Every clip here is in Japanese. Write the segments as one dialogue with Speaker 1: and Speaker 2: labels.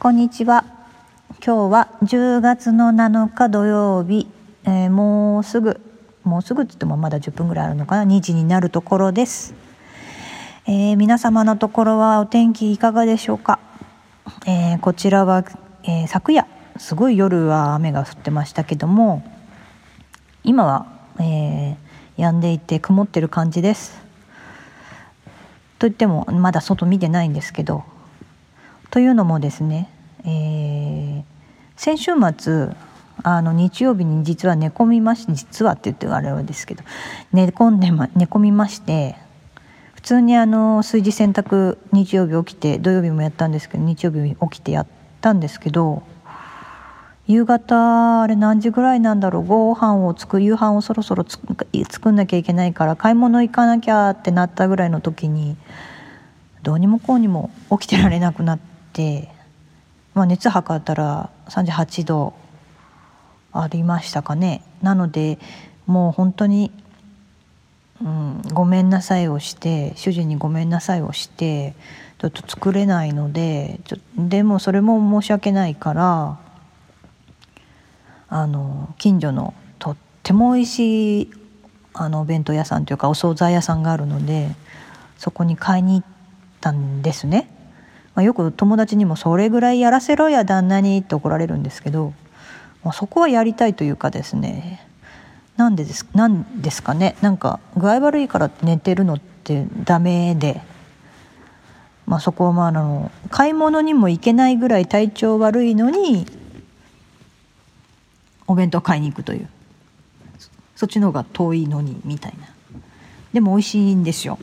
Speaker 1: こんにちは。今日は10月の7日土曜日、えー、もうすぐ、もうすぐって言ってもまだ10分ぐらいあるのかな、2時になるところです。えー、皆様のところはお天気いかがでしょうか？えー、こちらは、え昨夜、すごい夜は雨が降ってましたけども、今は、え止んでいて曇ってる感じです。といってもまだ外見てないんですけどというのもですね、えー、先週末あの日曜日に実は寝込みまして実はって言ってあれはですけど寝込んで、ま、寝込みまして普通にあの炊事洗濯日曜日起きて土曜日もやったんですけど日曜日起きてやったんですけど夕方あれ何時ぐらいなんだろうご飯を作夕飯をそろそろ作んなきゃいけないから買い物行かなきゃってなったぐらいの時にどうにもこうにも起きてられなくなって。まあ、熱測ったら38度ありましたかねなのでもう本当に、うん、ごめんなさいをして主人にごめんなさいをしてちょっと作れないのでちょでもそれも申し訳ないからあの近所のとっても美味しいあのお弁当屋さんというかお惣菜屋さんがあるのでそこに買いに行ったんですね。まあ、よく友達にも「それぐらいやらせろや旦那に」って怒られるんですけど、まあ、そこはやりたいというかですね。なんでですなんですかね。なんか具合悪いから寝てるのってダメで、まあ、そこはまああの買い物にも行けないぐらい体調悪いのにお弁当買いに行くという。そっちの方が遠いのにみたいな。でも美味しいんですよ。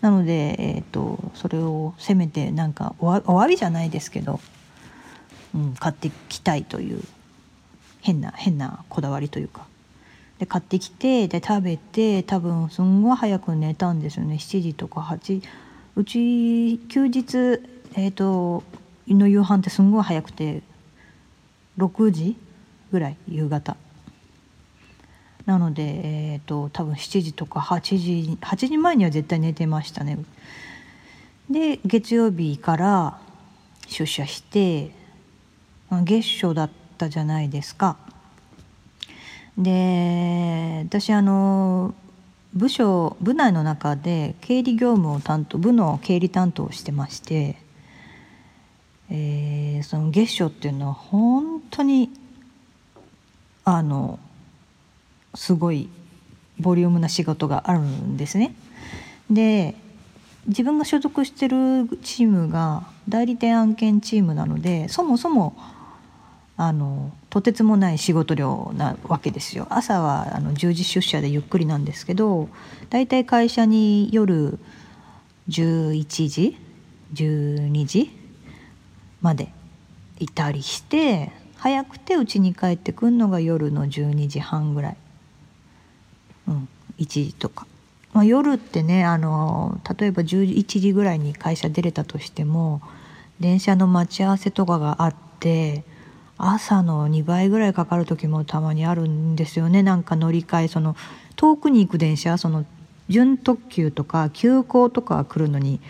Speaker 1: なので、えーと、それをせめてなんかおわお詫びじゃないですけど、うん、買ってきたいという変な変なこだわりというか。で買ってきてで食べて多分すんごい早く寝たんですよね。7時とか8うち休日、えーと、の夕飯ってすんごい早くて6時ぐらい夕方。なので、えーと、多分7時とか8時8時前には絶対寝てましたね。で月曜日から出社して、あ、月初だったじゃないですか。で私あの部署部内の中で経理業務を担当部の経理担当をしてまして、えー、その月初っていうのは本当にあのすごいボリュームな仕事があるんですね。で自分が所属してるチームが代理店案件チームなのでそもそもあのとてつもない仕事量なわけですよ朝はあの10時出社でゆっくりなんですけど大体会社に夜11時12時までいたりして早くて家に帰ってくるのが夜の12時半ぐらい、1時とか、まあ、夜ってねあの例えば11時ぐらいに会社出れたとしても電車の待ち合わせとかがあって朝の2倍ぐらいかかる時もたまにあるんですよね。なんか乗り換えその遠くに行く電車その準特急とか急行とか来るのに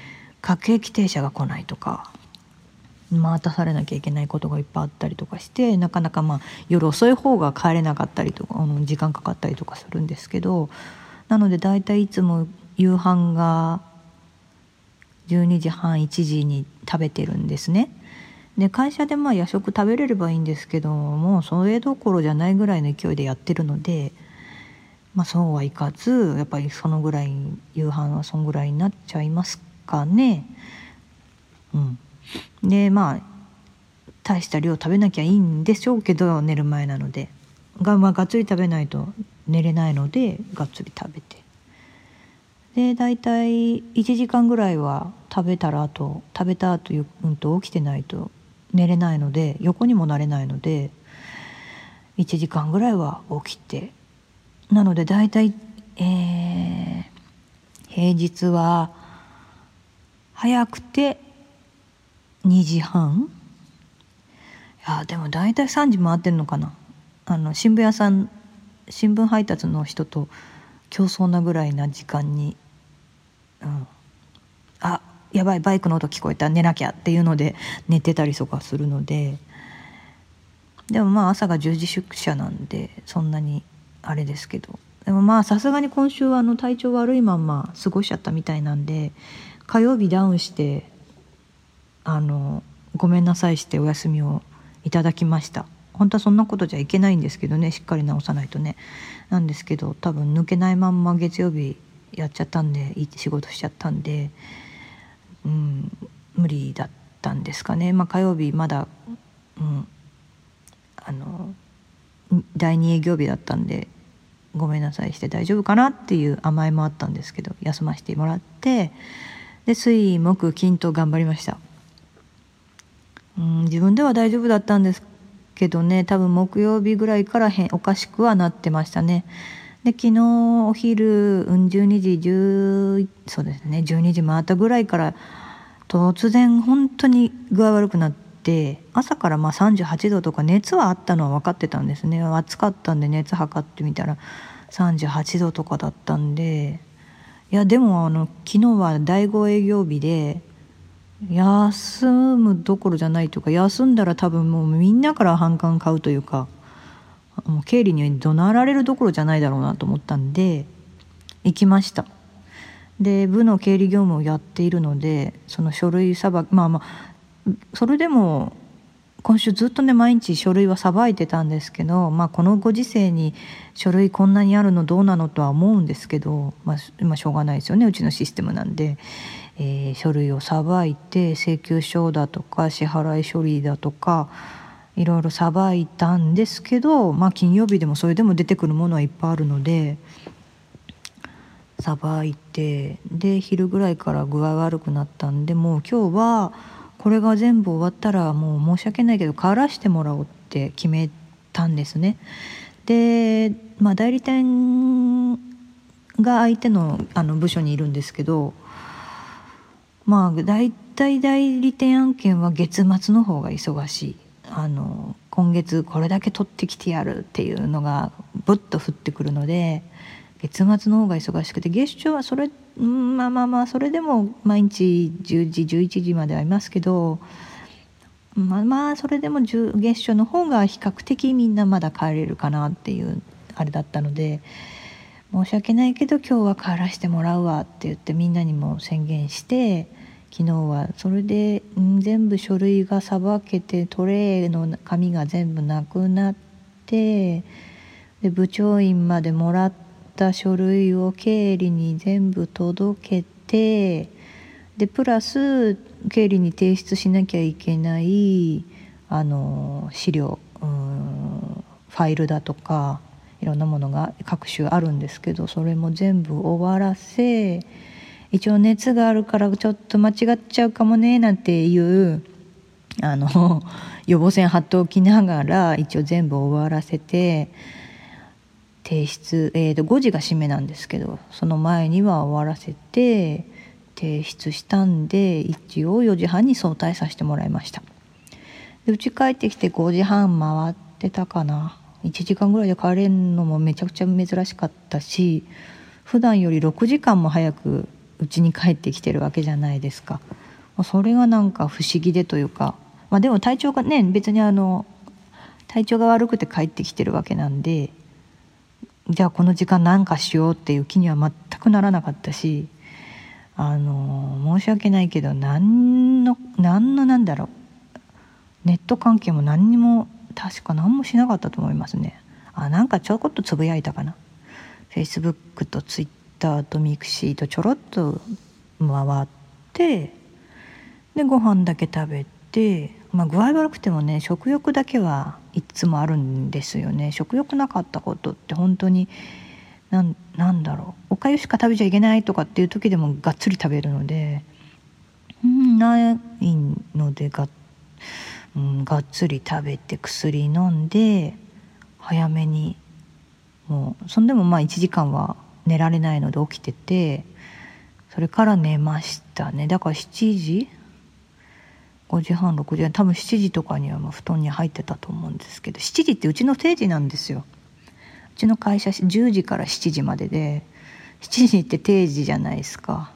Speaker 1: 各駅停車が来ないとか。待たされなきゃいけないことがいっぱいあったりとかしてなかなかまあ夜遅い方が帰れなかったりとか時間かかったりとかするんですけどなので大体いつも夕飯が12時半1時に食べてるんですね。で会社でまあ夜食食べれればいいんですけどもうそれどころじゃないぐらいの勢いでやってるので、まあ、そうはいかずやっぱりそのぐらい夕飯はそんぐらいになっちゃいますかね。うんでまあ大した量食べなきゃいいんでしょうけど寝る前なので。が,、まあ、がっつり食べないと寝れないのでがっつり食べて。で大体1時間ぐらいは食べたらあと食べた後、うんと起きてないと寝れないので横にもなれないので1時間ぐらいは起きて。なので大体、えー、平日は早くて2時半？いやでも大体3時回ってんのかな。あの新聞屋さん新聞配達の人と競争なぐらいな時間に、うん、あやばいバイクの音聞こえた。寝なきゃっていうので寝てたりとかするので。でもまあ朝が10時出社なんでそんなにあれですけど。でもまあさすがに今週はあの体調悪いまんま過ごしちゃったみたいなんで火曜日ダウンしてあのごめんなさいしてお休みをいただきました。本当はそんなことじゃいけないんですけどねしっかり治さないとね。なんですけど多分抜けないまんま月曜日やっちゃったんで仕事しちゃったんでうん無理だったんですかね。まあ火曜日まだうんあの第2営業日だったんでごめんなさいして大丈夫かなっていう甘えもあったんですけど休ませてもらってで水木金と頑張りました。うん自分では大丈夫だったんですけどね。多分木曜日ぐらいから変おかしくはなってましたね。で昨日お昼、うん、12時10そうですね。12時回ったぐらいから突然本当に具合悪くなって朝からまあ38度とか熱はあったのは分かってたんですね。暑かったんで熱測ってみたら38度とかだったんで。いやでもあの昨日は第5営業日で休むどころじゃないというか休んだら多分もうみんなから反感買うというかもう経理に怒鳴られるどころじゃないだろうなと思ったんで行きました。で部の経理業務をやっているのでその書類さばまあまあそれでも今週ずっとね毎日書類はさばいてたんですけど、まあ、このご時世に書類こんなにあるのどうなのとは思うんですけど、まあ、まあ、しょうがないですよねうちのシステムなんで、えー、書類をさばいて請求書だとか支払い処理だとかいろいろさばいたんですけど、まあ、金曜日でもそれでも出てくるものはいっぱいあるのでさばいてで昼ぐらいから具合悪くなったんでもう今日はこれが全部終わったらもう申し訳ないけど帰らしてもらおうって決めたんですね。で、まあ、代理店が相手のあの部署にいるんですけどまあ大体代理店案件は月末の方が忙しい。あの今月これだけ取ってきてやるっていうのがぶっと降ってくるので月末の方が忙しくて月初はそれまあまあまあそれでも毎日10時11時まではいますけどまあまあそれでも月初の方が比較的みんなまだ帰れるかなっていうあれだったので申し訳ないけど今日は帰らせてもらうわって言ってみんなにも宣言して昨日はそれで、ん、全部書類がさばけてトレーの紙が全部なくなってで部長員までもらった書類を経理に全部届けてでプラス経理に提出しなきゃいけないあの資料うんファイルだとかいろんなものが各種あるんですけどそれも全部終わらせ一応熱があるからちょっと間違っちゃうかもねなんていうあの予防線貼っておきながら一応全部終わらせて提出、えー、と5時が締めなんですけどその前には終わらせて提出したんで一応4時半に早退させてもらいました。で家帰ってきて5時半回ってたかな。1時間ぐらいで帰れるのもめちゃくちゃ珍しかったし普段より6時間も早く家に帰ってきてるわけじゃないですか。それがなんか不思議でというか、まあ、でも体調がね別にあの体調が悪くて帰ってきてるわけなんでじゃあこの時間何かしようっていう気には全くならなかったしあの申し訳ないけど何の何のなんだろう。ネット関係も何にも確か何もしなかったと思いますね。あなんかちょこっとつぶやいたかな。フェイスブックとツイッターとミクシーとちょろっと回ってでご飯だけ食べて、まあ、具合悪くてもね食欲だけはいつもあるんですよね。食欲なかったことって本当になんなんだろう。おかゆしか食べちゃいけないとかっていう時でもがっつり食べるので、うん、ないのでがっ,、うん、がっつり食べて薬飲んで早めにもうそんでもまあ1時間は寝られないので起きててそれから寝ましたね。だから7時5時半6時半多分7時とかにはもう布団に入ってたと思うんですけど7時ってうちの定時なんですよ。うちの会社10時から7時までで7時って定時じゃないですか。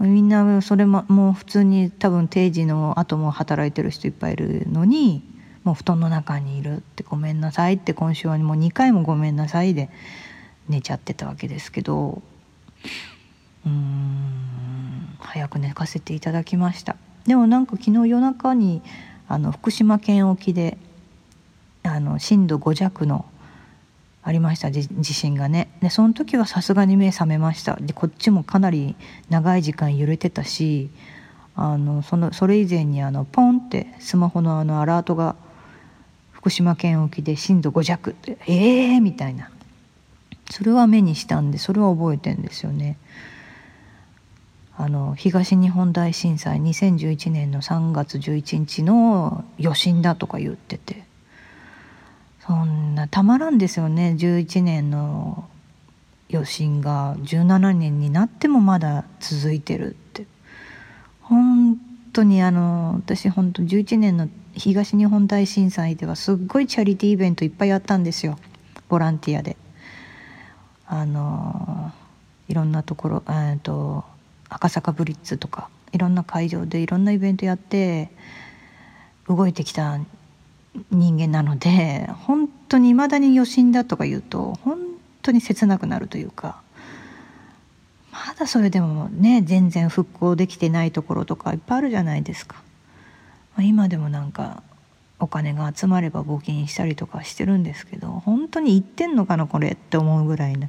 Speaker 1: みんなそれももう普通に多分定時の後も働いてる人いっぱいいるのにもう布団の中にいるってごめんなさいって今週はもう2回もごめんなさいで寝ちゃってたわけですけどうん早く寝かせていただきました。でもなんか昨日夜中にあの福島県沖であの震度5弱のありました。地震がね。でその時はさすがに目覚めました。でこっちもかなり長い時間揺れてたしあのそのそれ以前にあのポンってスマホのあのアラートが福島県沖で震度5弱ってええー、みたいな。それは目にしたんでそれは覚えてんですよね。あの東日本大震災2011年の3月11日の余震だとか言ってて。そんなたまらんですよね。11年の余震が。17年になってもまだ続いてるって。本当にあの私本当11年の東日本大震災ではすっごいチャリティーイベントいっぱいやったんですよ。ボランティアで。あのいろんなところ、えーと赤坂ブリッツとかいろんな会場でいろんなイベントやって動いてきたん人間なので本当にいまだに余震だとか言うと本当に切なくなるというかまだそれでもね全然復興できてないところとかいっぱいあるじゃないですか。まあ、今でもなんかお金が集まれば募金したりとかしてるんですけど本当に言ってんのかなこれって思うぐらいな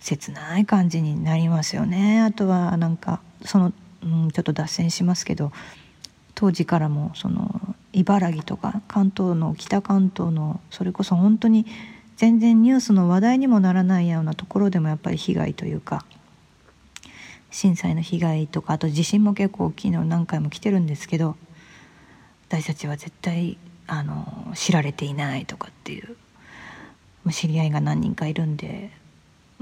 Speaker 1: 切ない感じになりますよねあとはなんかその、うん、ちょっと脱線しますけど当時からもその茨城とか関東の北関東のそれこそ本当に全然ニュースの話題にもならないようなところでもやっぱり被害というか震災の被害とかあと地震も結構大きいの何回も来てるんですけど私たちは絶対あの知られていないとかっていう知り合いが何人かいるんで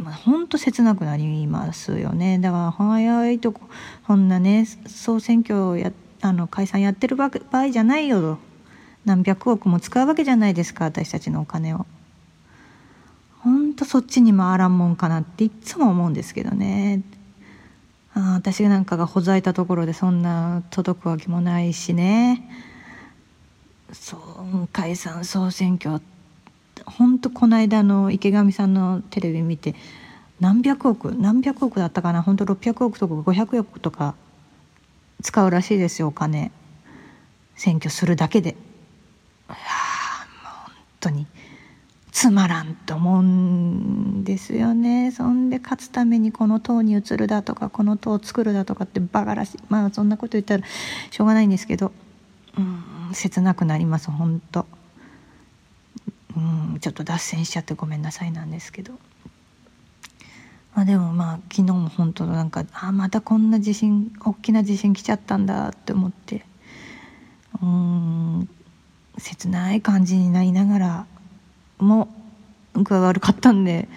Speaker 1: まあ、ほんと切なくなりますよね。だから早いとここんなね総選挙やあの解散やってる場合じゃないよと何百億も使うわけじゃないですか私たちのお金を。ほんとそっちに回らんもんかなっていつも思うんですけどね。あ私なんかがほざいたところでそんな届くわけもないしね。そう解散総選挙本当この間の池上さんのテレビ見て何百億何百億だったかな本当600億とか500億とか使うらしいですよお金。選挙するだけで。いやもう本当に。つまらんと思うんですよね。そんで勝つためにこの党に移るだとかこの党を作るだとかってバカらしい。まあそんなこと言ったらしょうがないんですけど。うん切なくなります本当。うんちょっと脱線しちゃってごめんなさいなんですけど、まあ、でもまあ昨日も本当なんかあまたこんな地震大きな地震来ちゃったんだって思ってうん切ない感じになりながらも具合悪かったんで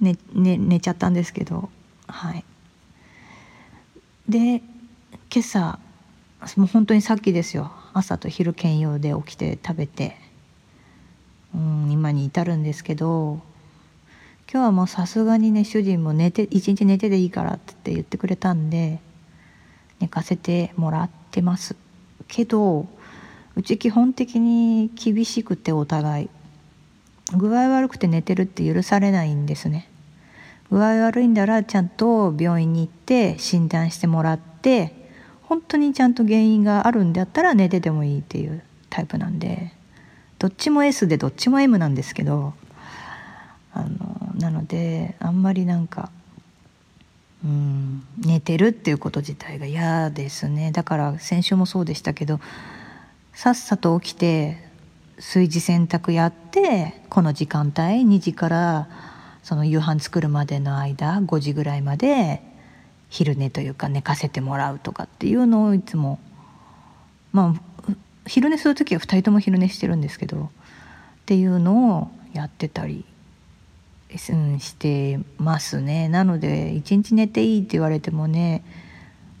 Speaker 1: 寝寝寝ちゃったんですけどはい。で今朝もう本当にさっきですよ。朝と昼兼用で起きて食べてうん今に至るんですけど今日はもうさすがにね主人も寝て一日寝てでいいからって言ってくれたんで寝かせてもらってます。けどうち基本的に厳しくてお互い。具合悪くて寝てるって許されないんですね。具合悪いんだらちゃんと病院に行って診断してもらって本当にちゃんと原因があるんだったら寝ててもいいっていうタイプなんで。どっちも S でどっちも M なんですけどあのなのであんまりなんかうん寝てるっていうこと自体が嫌ですね。だから先週もそうでしたけどさっさと起きて炊事洗濯やってこの時間帯2時からその夕飯作るまでの間5時ぐらいまで昼寝というか寝かせてもらうとかっていうのをいつもまあ昼寝する時は2人とも昼寝してるんですけどっていうのをやってたり、うん、してますね。なので一日寝ていいって言われてもね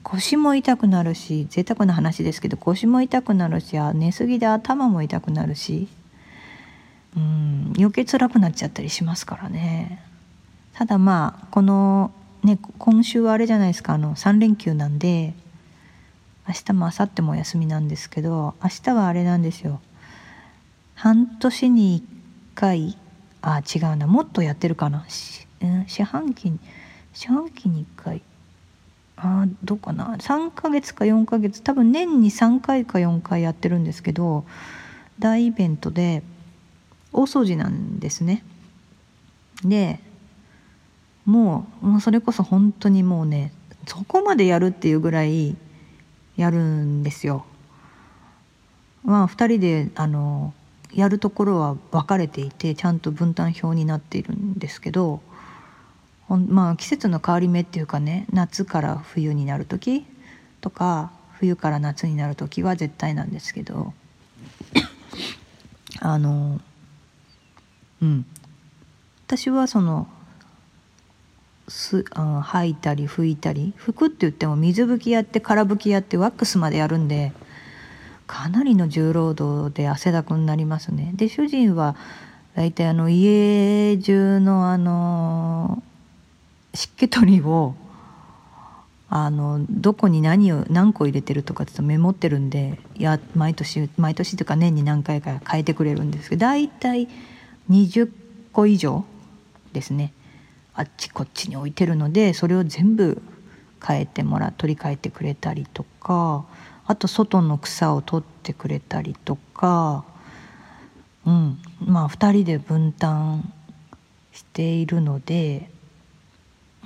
Speaker 1: 腰も痛くなるし贅沢な話ですけど腰も痛くなるし寝すぎで頭も痛くなるし、うん、余計辛くなっちゃったりしますからね。ただまあこのね今週はあれじゃないですかあの3連休なんで明日も明後日もお休みなんですけど明日はあれなんですよ。半年に1回あ違うな。もっとやってるかな、うん、四半期四半期に1回。あどうかな。3ヶ月か4ヶ月。多分年に3回か4回やってるんですけど大イベントで大掃除なんですね。でもうもうそれこそ本当にもうねそこまでやるっていうぐらいやるんですよ。まあ2人であのやるところは分かれていてちゃんと分担表になっているんですけどまあ季節の変わり目っていうかね夏から冬になる時とか冬から夏になる時は絶対なんですけどあのうん。私はそのすあ吐いたり拭いたり拭くって言っても水拭きやって空拭きやってワックスまでやるんでかなりの重労働で汗だくになりますね。で主人は大体あの家中のあの湿気取りをあのどこに何を何個入れてるとかちょってメモってるんでいや毎年毎年というか年に何回か変えてくれるんですけど大体20個以上ですねあっちこっちに置いてるのでそれを全部変えてもら取り替えてくれたりとかあと外の草を取ってくれたりとか、うん、まあ2人で分担しているので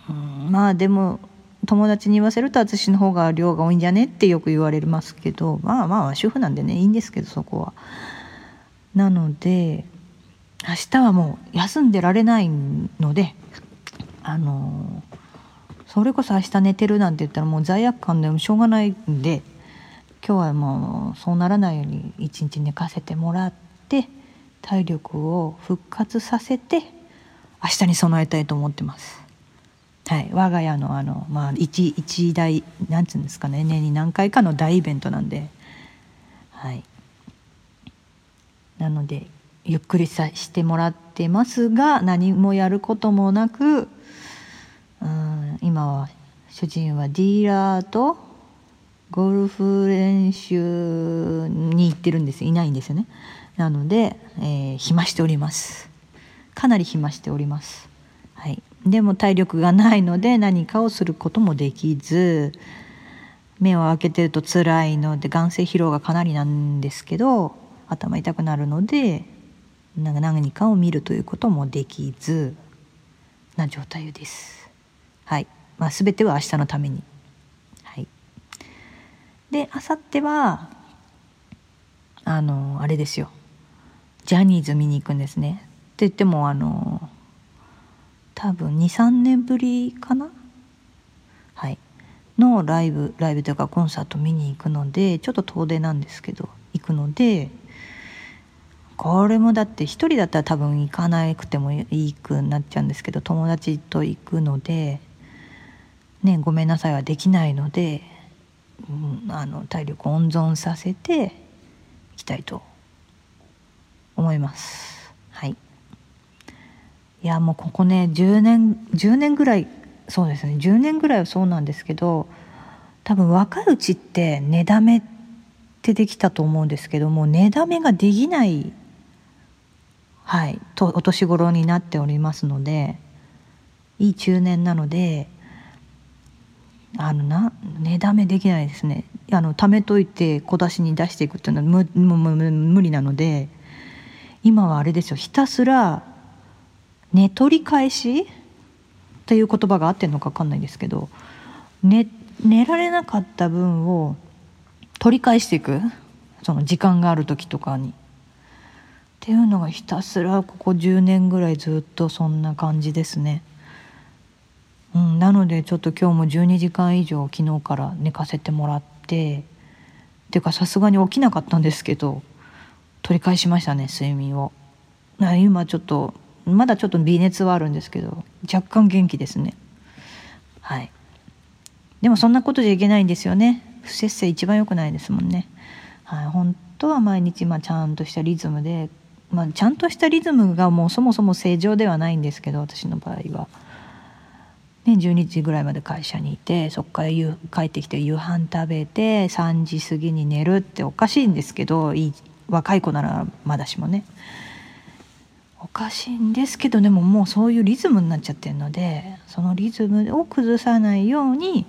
Speaker 1: うん、まあでも友達に言わせると私の方が量が多いんじゃねってよく言われますけどまあまあ主婦なんでねいいんですけどそこは。なので明日はもう休んでられないのであのそれこそ明日寝てるなんて言ったらもう罪悪感でもしょうがないんで今日はもうそうならないように一日寝かせてもらって体力を復活させて明日に備えたいと思ってます。はい、我が家のあの、まあ、一一大なんつうんですかね年に何回かの大イベントなんで、はい、なのでゆっくりさしてもらってますが何もやることもなくうん今は主人はディーラーとゴルフ練習に行ってるんですいないんですよね。なので、えー、暇しております。かなり暇しております。はい。でも体力がないので何かをすることもできず目を開けてると辛いので眼性疲労がかなりなんですけど頭痛くなるのでなんか何かを見るということもできずな状態です。はい。まあ、全ては明日のために。であさってはあのあれですよ。ジャニーズ見に行くんですね。って言ってもあの多分23年ぶりかな？はい。のライブライブというかコンサート見に行くのでちょっと遠出なんですけど行くのでこれもだって一人だったら多分行かなくてもいいくなっちゃうんですけど友達と行くのでねごめんなさいはできないので、うん、あの体力温存させていきたいと思います。はいいやもうここね10年10年ぐらいそうですね10年ぐらいはそうなんですけど多分若いうちって寝だめってできたと思うんですけども寝だめができないはいとお年頃になっておりますのでいい中年なのであのな寝だめできないですねあの貯めといて小出しに出していくっていうのは無無無理なので今はあれですよひたすら寝取り返しっていう言葉が合ってるのか分かんないですけど寝寝られなかった分を取り返していくその時間がある時とかに。っていうのがひたすらここ10年ぐらいずっとそんな感じですね。なのでちょっと今日も12時間以上昨日から寝かせてもらってっていうかさすがに起きなかったんですけど取り返しましたね睡眠を。今ちょっとまだちょっと微熱はあるんですけど若干元気ですね。はい。でもそんなことじゃいけないんですよね。不節制一番良くないですもんね。はい。本当は毎日まあちゃんとしたリズムでまあ、ちゃんとしたリズムがもうそもそも正常ではないんですけど私の場合は。ね、12時ぐらいまで会社にいてそこから帰ってきて夕飯食べて3時過ぎに寝るっておかしいんですけどいい若い子ならまだしもね。おかしいんですけどでももうそういうリズムになっちゃってるのでそのリズムを崩さないように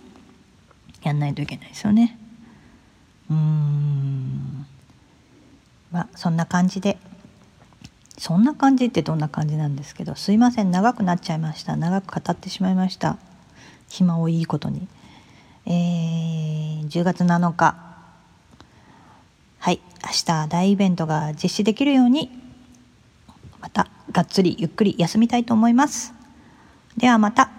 Speaker 1: やんないといけないですよね。うん。まあそんな感じで。そんな感じってどんな感じなんですけどすいません。長くなっちゃいました。長く語ってしまいました。暇をいいことに。えー、10月7日。はい。明日大イベントが実施できるように。またがっつりゆっくり休みたいと思います。ではまた。